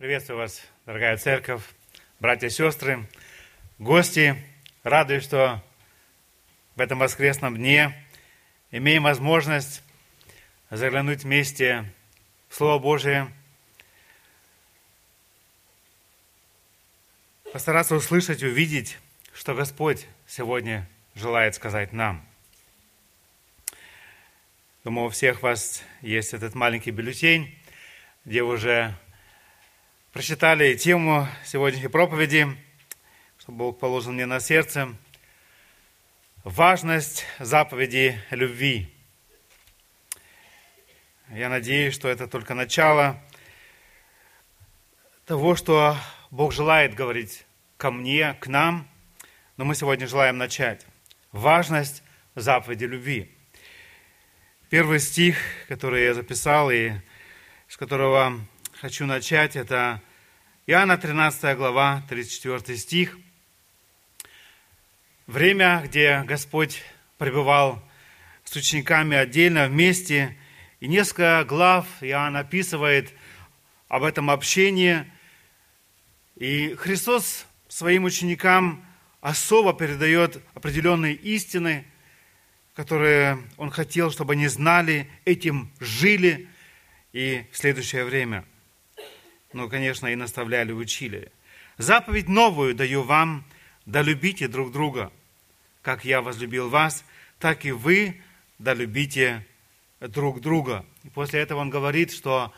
Приветствую вас, дорогая церковь, братья и сестры, гости. Радуюсь, что в этом воскресном дне имеем возможность заглянуть вместе в Слово Божие, постараться услышать, увидеть, что Господь сегодня желает сказать нам. Думаю, у всех вас есть этот маленький бюллетень, где уже прочитали тему сегодняшней проповеди, что Бог положил мне на сердце. Важность заповеди любви. Я надеюсь, что это только начало того, что Бог желает говорить ко мне, к нам, но мы сегодня желаем начать. Важность заповеди любви. Первый стих, который я записал и с которого хочу начать, это Иоанна 13 глава, 34 стих. Время, где Господь пребывал с учениками отдельно, вместе, и несколько глав Иоанн описывает об этом общении. И Христос своим ученикам особо передает определенные истины, которые Он хотел, чтобы они знали, этим жили и в следующее время – ну, конечно, и наставляли, учили. Заповедь новую даю вам, да любите друг друга. Как я возлюбил вас, так и вы да любите друг друга. И после этого он говорит, что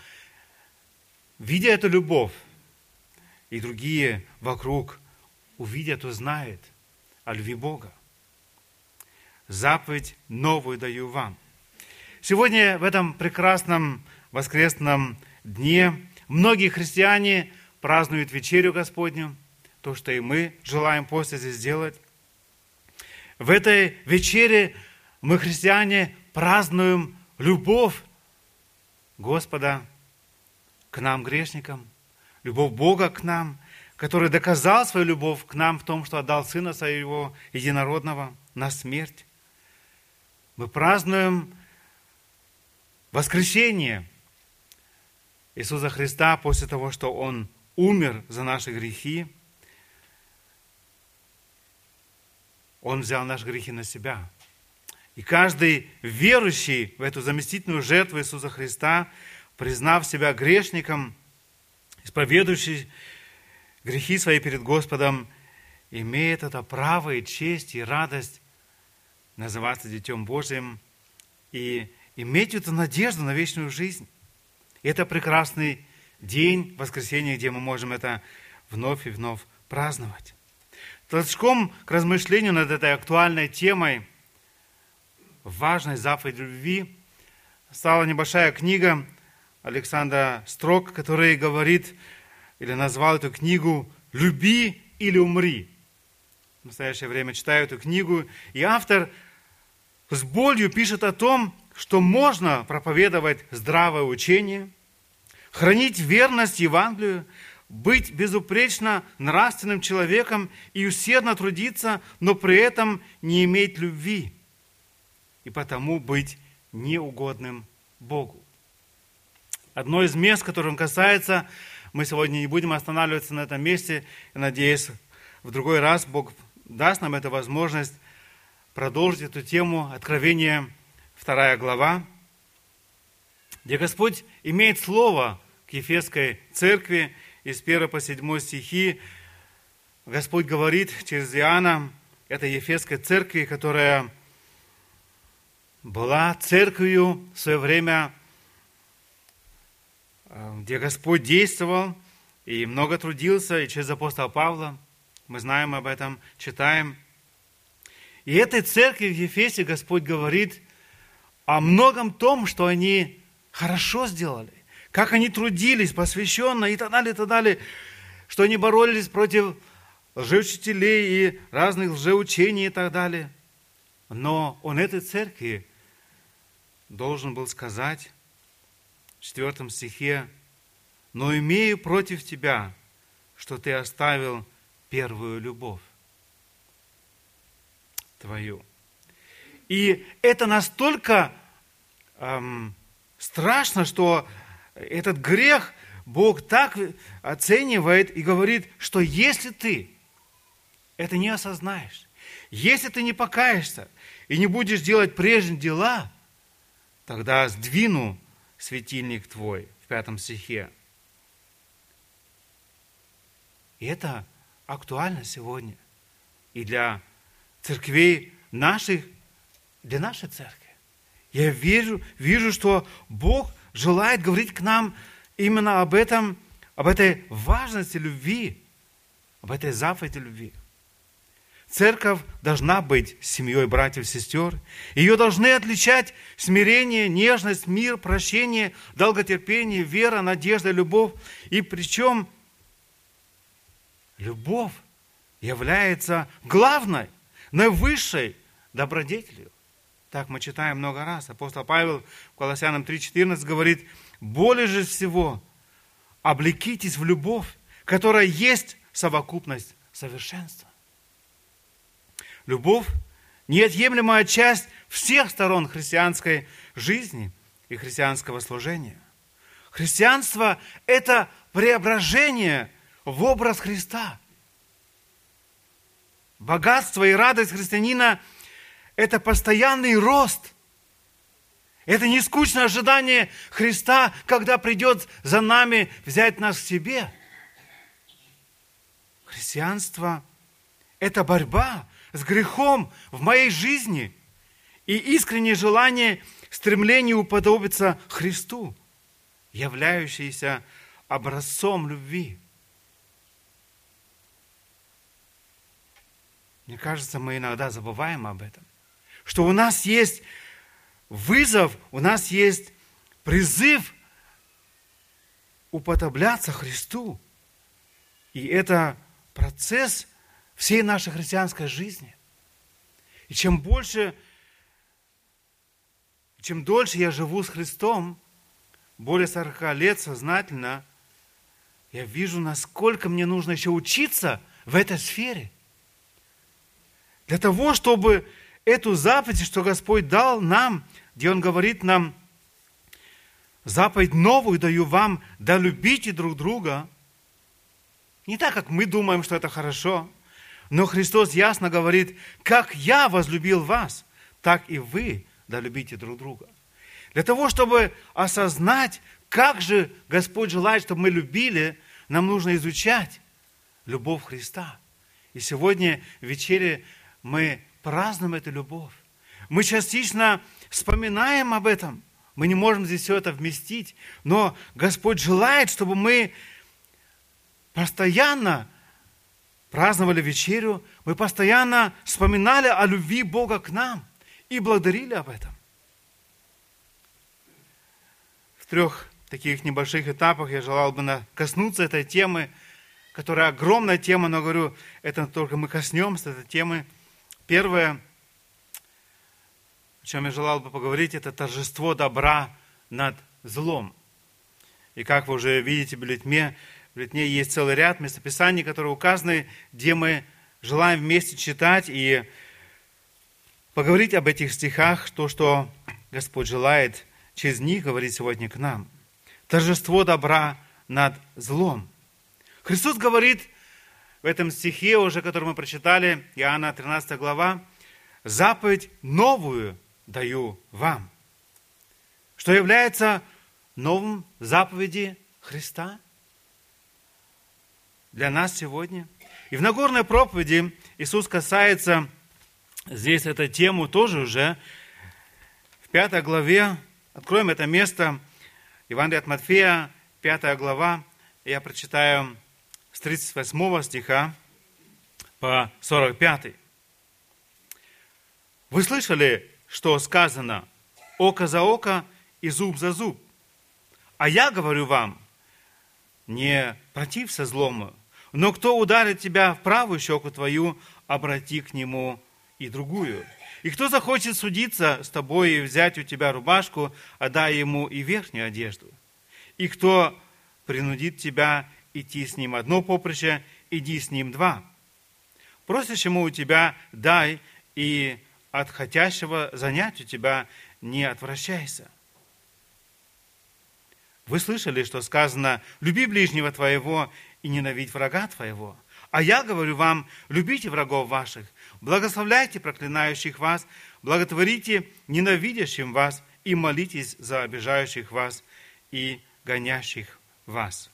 видя эту любовь, и другие вокруг увидят, узнают о любви Бога. Заповедь новую даю вам. Сегодня в этом прекрасном воскресном дне Многие христиане празднуют вечерю Господню, то, что и мы желаем после здесь сделать. В этой вечере мы, христиане, празднуем любовь Господа к нам, грешникам, любовь Бога к нам, который доказал свою любовь к нам в том, что отдал Сына Своего Единородного на смерть. Мы празднуем воскресение – Иисуса Христа после того, что Он умер за наши грехи, Он взял наши грехи на себя. И каждый верующий в эту заместительную жертву Иисуса Христа, признав себя грешником, исповедующий грехи свои перед Господом, имеет это право и честь и радость называться Детем Божьим и иметь эту надежду на вечную жизнь. Это прекрасный день, воскресенье, где мы можем это вновь и вновь праздновать. Толчком к размышлению над этой актуальной темой важной заповедь любви стала небольшая книга Александра Строк, который говорит или назвал эту книгу «Люби или умри». В настоящее время читаю эту книгу, и автор с болью пишет о том, что можно проповедовать здравое учение, хранить верность Евангелию, быть безупречно нравственным человеком и усердно трудиться, но при этом не иметь любви и потому быть неугодным Богу. Одно из мест, которым касается, мы сегодня не будем останавливаться на этом месте. Я надеюсь, в другой раз Бог даст нам эту возможность продолжить эту тему Откровения вторая глава, где Господь имеет слово к Ефесской церкви из 1 по 7 стихи. Господь говорит через Иоанна этой Ефесской церкви, которая была церковью в свое время, э, где Господь действовал и много трудился, и через апостола Павла. Мы знаем об этом, читаем. И этой церкви в Ефесе Господь говорит – о многом том, что они хорошо сделали, как они трудились посвященно и так далее, и так далее, что они боролись против лжеучителей и разных лжеучений и так далее. Но он этой церкви должен был сказать в четвертом стихе, «Но имею против тебя, что ты оставил первую любовь твою». И это настолько эм, страшно, что этот грех Бог так оценивает и говорит, что если ты это не осознаешь, если ты не покаешься и не будешь делать прежние дела, тогда сдвину светильник твой в пятом стихе. И это актуально сегодня и для церквей наших, для нашей церкви. Я вижу, вижу, что Бог желает говорить к нам именно об этом, об этой важности любви, об этой заповеди любви. Церковь должна быть семьей братьев и сестер. Ее должны отличать смирение, нежность, мир, прощение, долготерпение, вера, надежда, любовь. И причем любовь является главной, наивысшей добродетелью. Так мы читаем много раз. Апостол Павел в Колоссянам 3.14 говорит, более же всего облекитесь в любовь, которая есть совокупность совершенства. Любовь – неотъемлемая часть всех сторон христианской жизни и христианского служения. Христианство – это преображение в образ Христа. Богатство и радость христианина – это постоянный рост. Это не скучное ожидание Христа, когда придет за нами взять нас к себе. Христианство – это борьба с грехом в моей жизни и искреннее желание, стремление уподобиться Христу, являющееся образцом любви. Мне кажется, мы иногда забываем об этом. Что у нас есть вызов, у нас есть призыв уподобляться Христу. И это процесс всей нашей христианской жизни. И чем больше, чем дольше я живу с Христом, более 40 лет сознательно, я вижу, насколько мне нужно еще учиться в этой сфере. Для того, чтобы эту заповедь, что Господь дал нам, где Он говорит нам, заповедь новую даю вам, да любите друг друга. Не так, как мы думаем, что это хорошо – но Христос ясно говорит, как я возлюбил вас, так и вы да любите друг друга. Для того, чтобы осознать, как же Господь желает, чтобы мы любили, нам нужно изучать любовь Христа. И сегодня в вечере мы празднуем эту любовь. Мы частично вспоминаем об этом. Мы не можем здесь все это вместить, но Господь желает, чтобы мы постоянно праздновали вечерю, мы постоянно вспоминали о любви Бога к нам и благодарили об этом. В трех таких небольших этапах я желал бы коснуться этой темы, которая огромная тема, но говорю, это только мы коснемся этой темы. Первое, о чем я желал бы поговорить, это торжество добра над злом. И как вы уже видите в бюллетне, в Литне есть целый ряд местописаний, которые указаны, где мы желаем вместе читать и поговорить об этих стихах, то, что Господь желает через них говорить сегодня к нам. Торжество добра над злом. Христос говорит в этом стихе, уже который мы прочитали, Иоанна 13 глава, «Заповедь новую даю вам», что является новым заповеди Христа – для нас сегодня. И в Нагорной проповеди Иисус касается здесь эту тему тоже уже. В пятой главе, откроем это место, Евангелие от Матфея, пятая глава, я прочитаю с 38 стиха по 45. Вы слышали, что сказано «око за око и зуб за зуб». А я говорю вам, не протився злому, но кто ударит тебя в правую щеку твою, обрати к нему и другую. И кто захочет судиться с тобой и взять у тебя рубашку, отдай ему и верхнюю одежду. И кто принудит тебя идти с ним одно поприще, иди с ним два. Просишь ему у тебя, дай, и от хотящего занять у тебя не отвращайся. Вы слышали, что сказано, люби ближнего твоего и ненавидь врага твоего. А я говорю вам, любите врагов ваших, благословляйте проклинающих вас, благотворите ненавидящим вас и молитесь за обижающих вас и гонящих вас.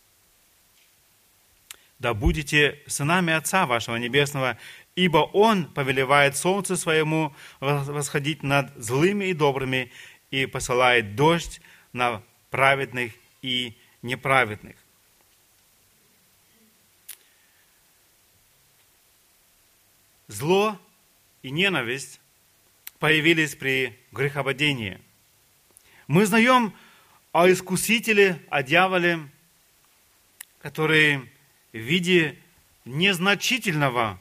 Да будете сынами Отца вашего Небесного, ибо Он повелевает солнце своему восходить над злыми и добрыми и посылает дождь на праведных и неправедных. Зло и ненависть появились при грехопадении. Мы знаем о искусителе, о дьяволе, который в виде незначительного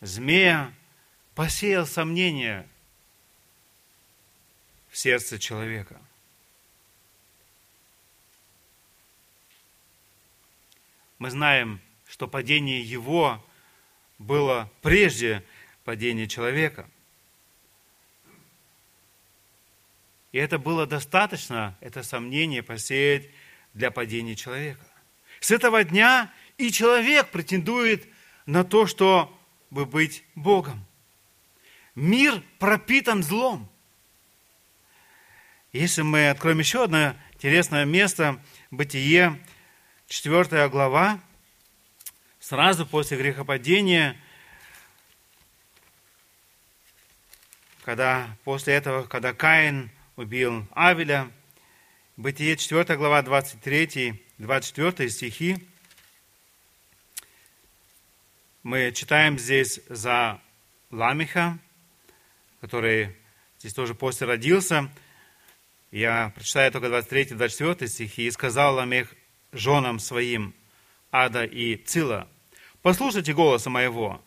змея посеял сомнения в сердце человека. Мы знаем, что падение его было прежде падения человека. И это было достаточно, это сомнение посеять для падения человека. С этого дня и человек претендует на то, чтобы быть Богом. Мир пропитан злом. Если мы откроем еще одно интересное место, Бытие, 4 глава, сразу после грехопадения, когда после этого, когда Каин убил Авеля, Бытие 4 глава 23, 24 стихи, мы читаем здесь за Ламиха, который здесь тоже после родился. Я прочитаю только 23-24 стихи. «И сказал Ламех женам своим, Ада и Цила, Послушайте голоса моего,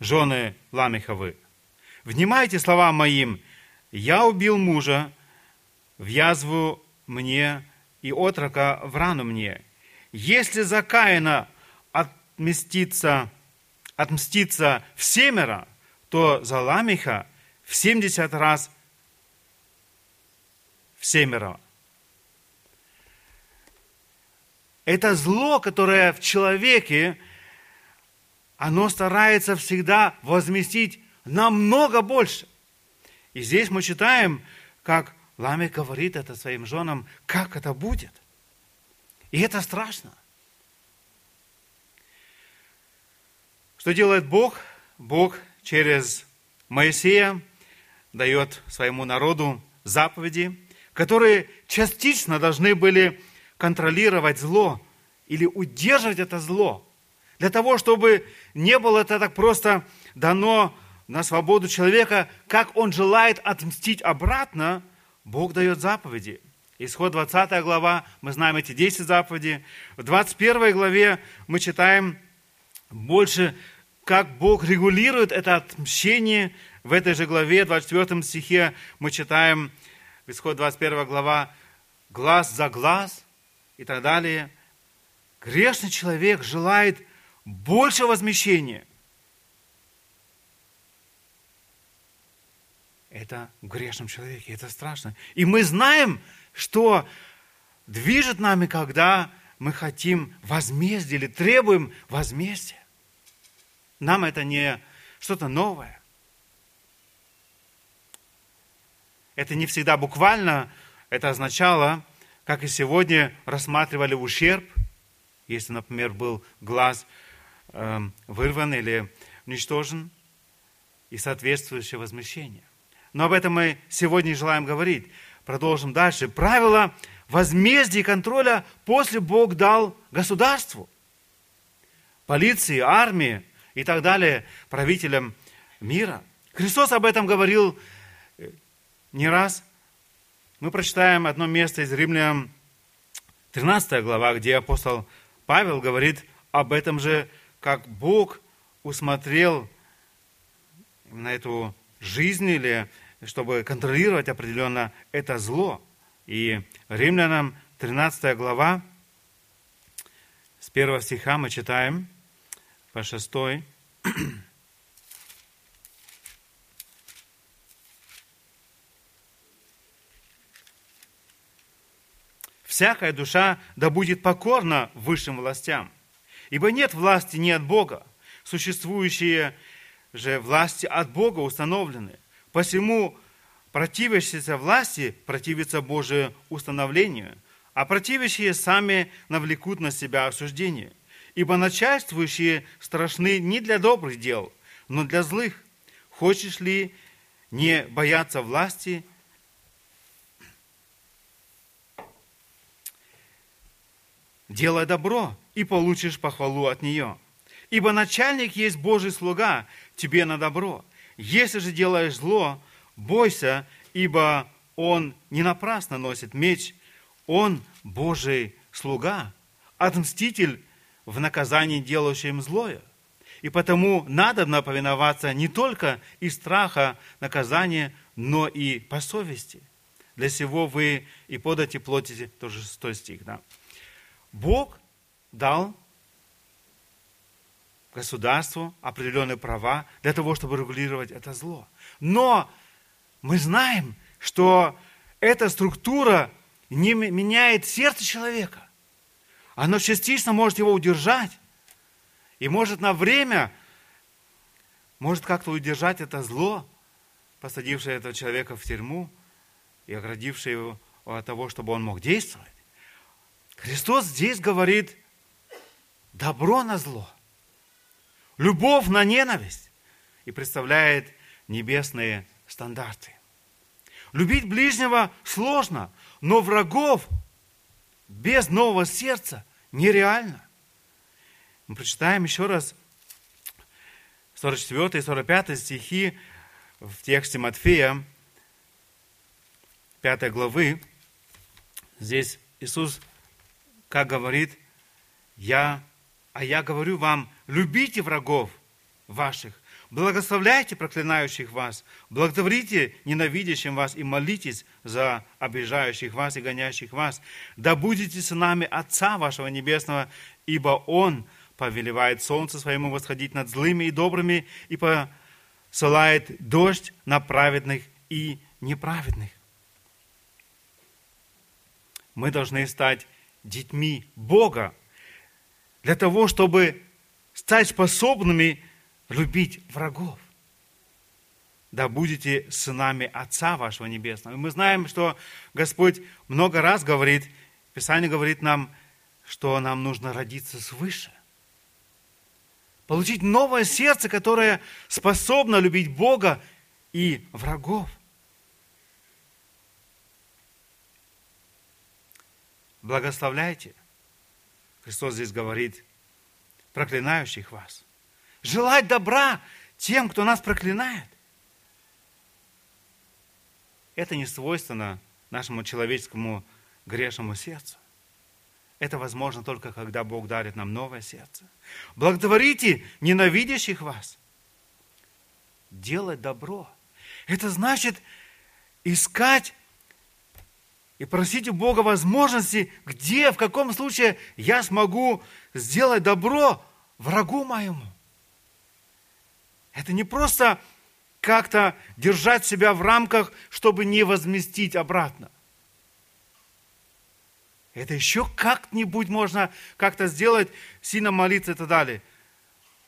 жены Ламеховы. Внимайте словам моим. Я убил мужа, в язву мне и отрока в рану мне. Если за Каина отмстится, отмстится в семеро, то за Ламиха в семьдесят раз в семеро. Это зло, которое в человеке оно старается всегда возместить намного больше. И здесь мы читаем, как Ламек говорит это своим женам, как это будет. И это страшно. Что делает Бог? Бог через Моисея дает своему народу заповеди, которые частично должны были контролировать зло или удерживать это зло – для того, чтобы не было это так просто дано на свободу человека, как он желает отмстить обратно, Бог дает заповеди. Исход 20 глава, мы знаем эти 10 заповедей. В 21 главе мы читаем больше, как Бог регулирует это отмщение. В этой же главе, 24 стихе, мы читаем, исход 21 глава, глаз за глаз и так далее. Грешный человек желает больше возмещения. Это в грешном человеке, это страшно. И мы знаем, что движет нами, когда мы хотим возмездия или требуем возмездия. Нам это не что-то новое. Это не всегда буквально, это означало, как и сегодня рассматривали ущерб, если, например, был глаз Эм, вырван или уничтожен, и соответствующее возмещение. Но об этом мы сегодня желаем говорить. Продолжим дальше. Правило возмездия и контроля после Бог дал государству, полиции, армии и так далее, правителям мира. Христос об этом говорил э, не раз. Мы прочитаем одно место из Римлян, 13 глава, где апостол Павел говорит об этом же как Бог усмотрел на эту жизнь или чтобы контролировать определенно это зло. И Римлянам 13 глава, с первого стиха мы читаем по шестой. всякая душа да будет покорна высшим властям. Ибо нет власти не от Бога, существующие же власти от Бога установлены. Посему противящиеся власти противятся Божию установлению, а противящие сами навлекут на себя осуждение. Ибо начальствующие страшны не для добрых дел, но для злых. Хочешь ли не бояться власти, делай добро, и получишь похвалу от нее. Ибо начальник есть Божий слуга тебе на добро. Если же делаешь зло, бойся, ибо он не напрасно носит меч, он Божий слуга, отмститель в наказании делающим злое. И потому надо повиноваться не только из страха наказания, но и по совести. Для сего вы и подати плотите, тоже 6 стих, да. Бог дал государству определенные права для того, чтобы регулировать это зло. Но мы знаем, что эта структура не меняет сердце человека. Оно частично может его удержать. И может на время, может как-то удержать это зло, посадившее этого человека в тюрьму и оградившее его от того, чтобы он мог действовать. Христос здесь говорит добро на зло, любовь на ненависть и представляет небесные стандарты. Любить ближнего сложно, но врагов без нового сердца нереально. Мы прочитаем еще раз 44 и 45 стихи в тексте Матфея, 5 главы. Здесь Иисус как говорит, я, а я говорю вам, любите врагов ваших, благословляйте проклинающих вас, благодарите ненавидящим вас и молитесь за обижающих вас и гонящих вас. Да будете сынами Отца вашего Небесного, ибо Он повелевает солнце своему восходить над злыми и добрыми и посылает дождь на праведных и неправедных. Мы должны стать детьми Бога, для того, чтобы стать способными любить врагов. Да будете сынами Отца вашего Небесного. И мы знаем, что Господь много раз говорит, Писание говорит нам, что нам нужно родиться свыше. Получить новое сердце, которое способно любить Бога и врагов. благословляйте. Христос здесь говорит, проклинающих вас. Желать добра тем, кто нас проклинает. Это не свойственно нашему человеческому грешному сердцу. Это возможно только, когда Бог дарит нам новое сердце. Благотворите ненавидящих вас. Делать добро. Это значит искать и просить у Бога возможности, где, в каком случае я смогу сделать добро врагу моему. Это не просто как-то держать себя в рамках, чтобы не возместить обратно. Это еще как-нибудь можно как-то сделать, сильно молиться и так далее.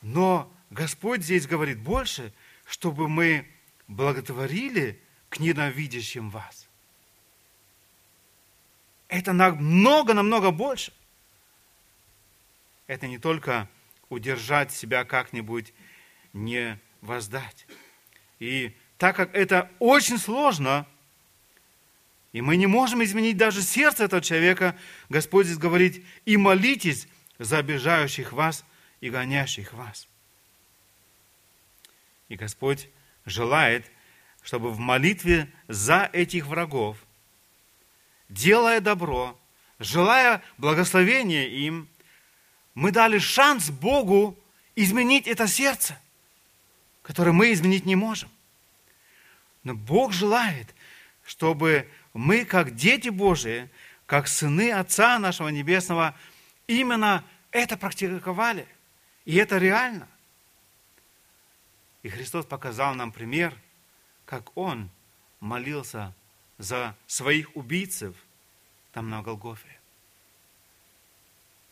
Но Господь здесь говорит больше, чтобы мы благотворили к ненавидящим вас. Это намного-намного больше. Это не только удержать себя как-нибудь не воздать. И так как это очень сложно, и мы не можем изменить даже сердце этого человека, Господь здесь говорит, и молитесь за обижающих вас и гонящих вас. И Господь желает, чтобы в молитве за этих врагов – делая добро, желая благословения им, мы дали шанс Богу изменить это сердце, которое мы изменить не можем. Но Бог желает, чтобы мы, как дети Божии, как сыны Отца нашего Небесного, именно это практиковали. И это реально. И Христос показал нам пример, как Он молился за своих убийцев там на Голгофе.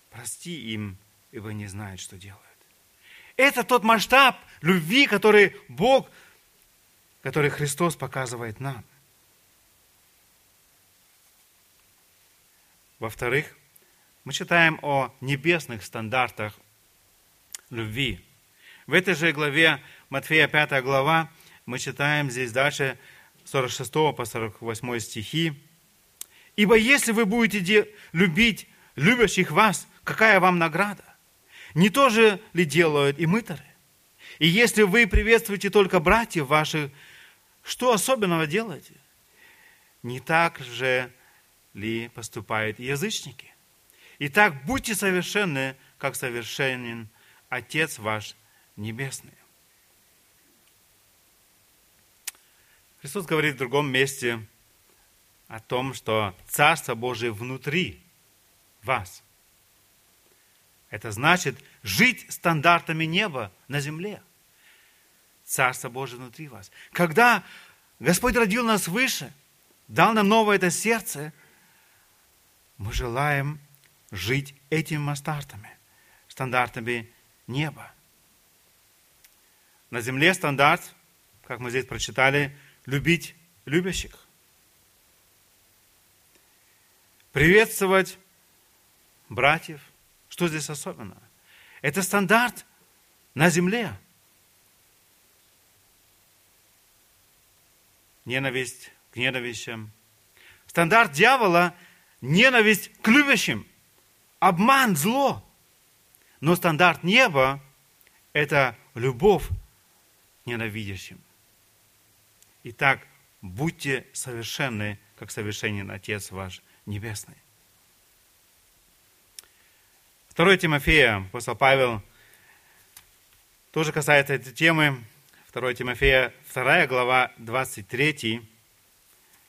Прости им, ибо не знают, что делают. Это тот масштаб любви, который Бог, который Христос показывает нам. Во-вторых, мы читаем о небесных стандартах любви. В этой же главе, Матфея 5 глава, мы читаем здесь дальше 46 по 48 стихи. «Ибо если вы будете любить любящих вас, какая вам награда? Не то же ли делают и мытары? И если вы приветствуете только братьев ваших, что особенного делаете? Не так же ли поступают язычники? Итак, будьте совершенны, как совершенен Отец ваш Небесный. Христос говорит в другом месте о том, что Царство Божие внутри вас. Это значит жить стандартами неба на земле. Царство Божие внутри вас. Когда Господь родил нас выше, дал нам новое это сердце, мы желаем жить этими стандартами, стандартами неба. На земле стандарт, как мы здесь прочитали, любить любящих. Приветствовать братьев. Что здесь особенно? Это стандарт на земле. Ненависть к ненавистям. Стандарт дьявола – ненависть к любящим обман, зло. Но стандарт неба – это любовь к ненавидящим. Итак, будьте совершенны, как совершенен Отец ваш Небесный. 2 Тимофея, апостол Павел, тоже касается этой темы. 2 Тимофея, 2 глава, 23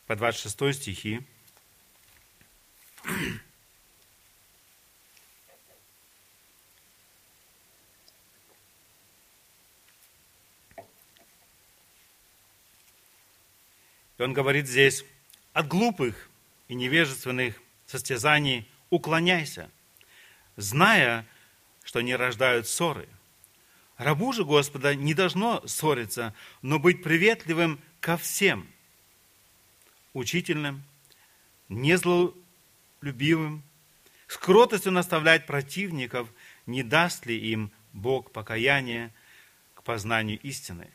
по 26 стихи. И он говорит здесь, от глупых и невежественных состязаний уклоняйся, зная, что они рождают ссоры. Рабу же Господа не должно ссориться, но быть приветливым ко всем, учительным, незлолюбивым, с кротостью наставлять противников, не даст ли им Бог покаяние к познанию истины.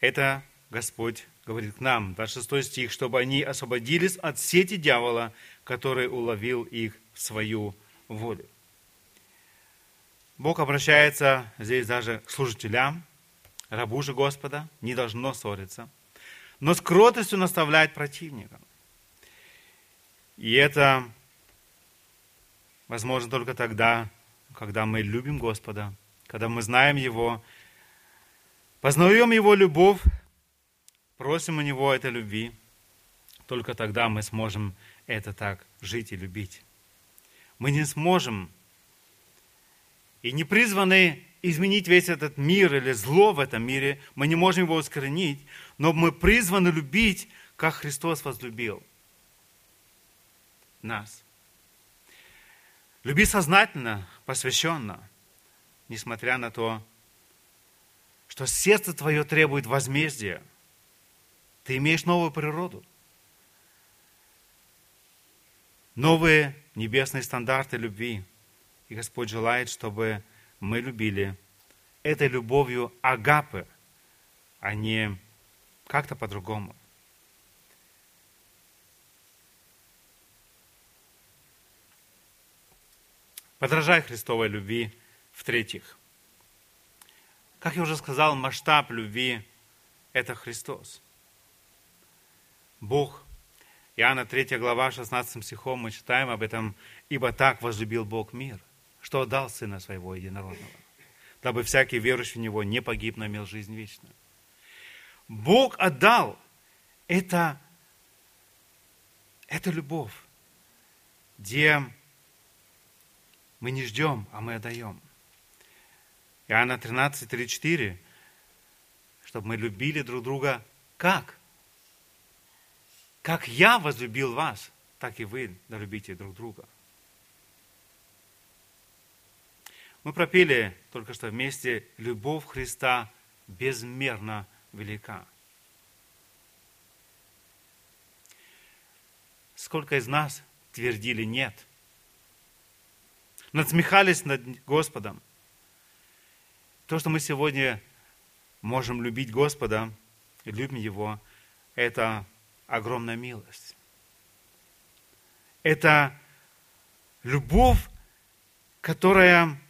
Это Господь говорит к нам, 26 стих, чтобы они освободились от сети дьявола, который уловил их в свою волю. Бог обращается здесь даже к служителям, рабу же Господа, не должно ссориться, но с кротостью наставлять противника. И это возможно только тогда, когда мы любим Господа, когда мы знаем Его, Познаем Его любовь, просим у Него этой любви, только тогда мы сможем это так жить и любить. Мы не сможем и не призваны изменить весь этот мир или зло в этом мире, мы не можем его искоренить, но мы призваны любить, как Христос возлюбил нас. Люби сознательно, посвященно, несмотря на то, что сердце твое требует возмездия. Ты имеешь новую природу. Новые небесные стандарты любви. И Господь желает, чтобы мы любили этой любовью агапы, а не как-то по-другому. Подражай Христовой любви в-третьих. Как я уже сказал, масштаб любви – это Христос. Бог. Иоанна 3 глава, 16 стихом мы читаем об этом. «Ибо так возлюбил Бог мир, что отдал Сына Своего Единородного, дабы всякий верующий в Него не погиб, но имел жизнь вечную». Бог отдал. Это, это любовь, где мы не ждем, а мы отдаем. Иоанна 13, 34, чтобы мы любили друг друга как? Как я возлюбил вас, так и вы любите друг друга. Мы пропели только что вместе «Любовь Христа безмерно велика». Сколько из нас твердили «нет», надсмехались над Господом. То, что мы сегодня можем любить Господа любим Его, это огромная милость. Это любовь, которая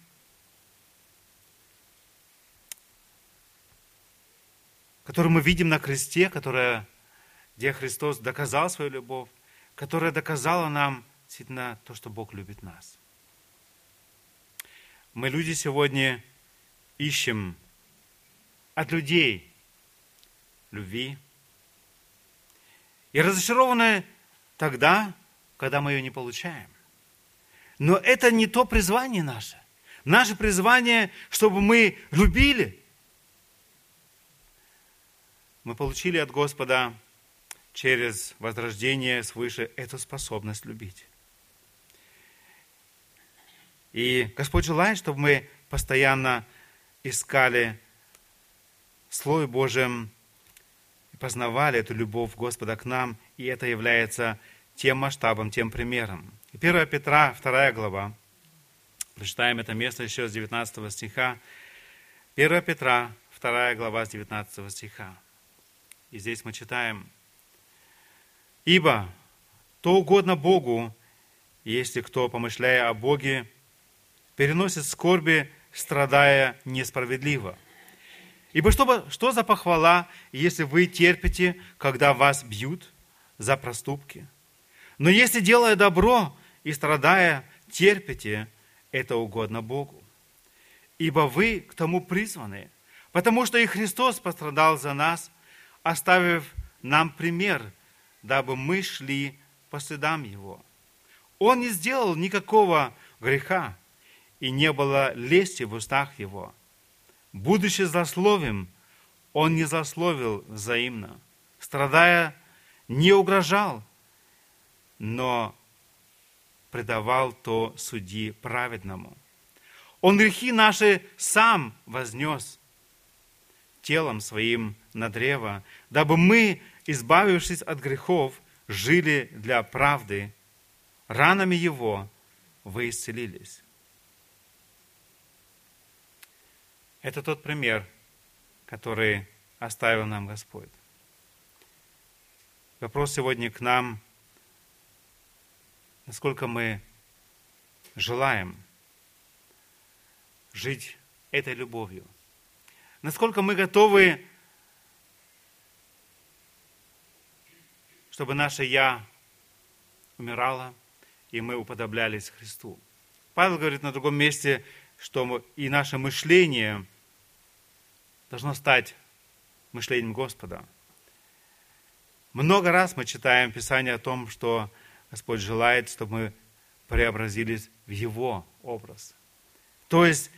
которую мы видим на кресте, которая, где Христос доказал свою любовь, которая доказала нам действительно то, что Бог любит нас. Мы люди сегодня ищем от людей любви. И разочарованы тогда, когда мы ее не получаем. Но это не то призвание наше. Наше призвание, чтобы мы любили. Мы получили от Господа через возрождение свыше эту способность любить. И Господь желает, чтобы мы постоянно искали Божьем и познавали эту любовь Господа к нам, и это является тем масштабом, тем примером. 1 Петра, 2 глава, прочитаем это место еще с 19 стиха. 1 Петра, 2 глава с 19 стиха. И здесь мы читаем, «Ибо то угодно Богу, если кто, помышляя о Боге, переносит скорби, страдая несправедливо. Ибо что, что за похвала, если вы терпите, когда вас бьют за проступки? Но если, делая добро и страдая, терпите, это угодно Богу. Ибо вы к тому призваны, потому что и Христос пострадал за нас, оставив нам пример, дабы мы шли по следам Его. Он не сделал никакого греха, и не было лести в устах его. Будучи злословим, он не злословил взаимно, страдая, не угрожал, но предавал то судьи праведному. Он грехи наши сам вознес телом своим на древо, дабы мы, избавившись от грехов, жили для правды. Ранами Его вы исцелились. Это тот пример, который оставил нам Господь. Вопрос сегодня к нам, насколько мы желаем жить этой любовью. Насколько мы готовы, чтобы наше «я» умирало, и мы уподоблялись Христу. Павел говорит на другом месте – что и наше мышление должно стать мышлением Господа. Много раз мы читаем Писание о том, что Господь желает, чтобы мы преобразились в Его образ. То есть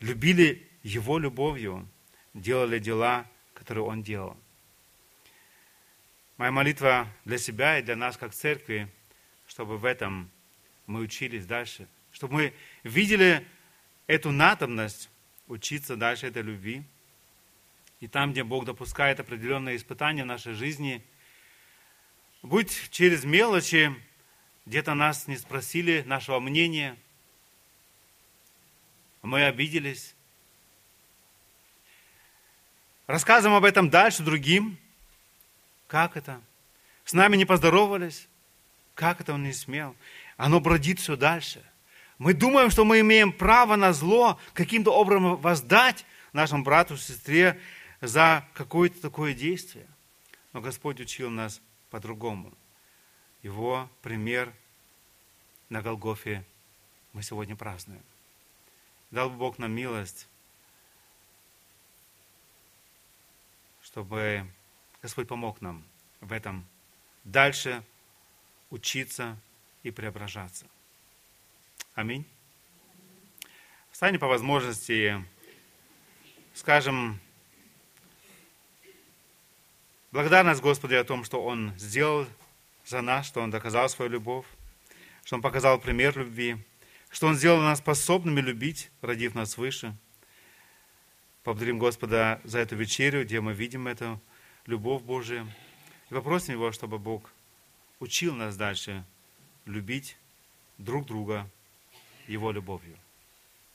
любили Его любовью, делали дела, которые Он делал. Моя молитва для себя и для нас, как церкви, чтобы в этом мы учились дальше – чтобы мы видели эту надобность учиться дальше этой любви. И там, где Бог допускает определенные испытания в нашей жизни, будь через мелочи, где-то нас не спросили нашего мнения, мы обиделись. Рассказываем об этом дальше другим. Как это? С нами не поздоровались. Как это он не смел? Оно бродит все дальше – мы думаем, что мы имеем право на зло каким-то образом воздать нашему брату, сестре за какое-то такое действие. Но Господь учил нас по-другому. Его пример на Голгофе мы сегодня празднуем. Дал Бог нам милость, чтобы Господь помог нам в этом дальше учиться и преображаться. Аминь. Встань по возможности, скажем, Благодарность Господу о том, что Он сделал за нас, что Он доказал свою любовь, что Он показал пример любви, что Он сделал нас способными любить, родив нас свыше. Поблагодарим Господа за эту вечерю, где мы видим эту любовь Божию. И попросим Его, чтобы Бог учил нас дальше любить друг друга Его любовью.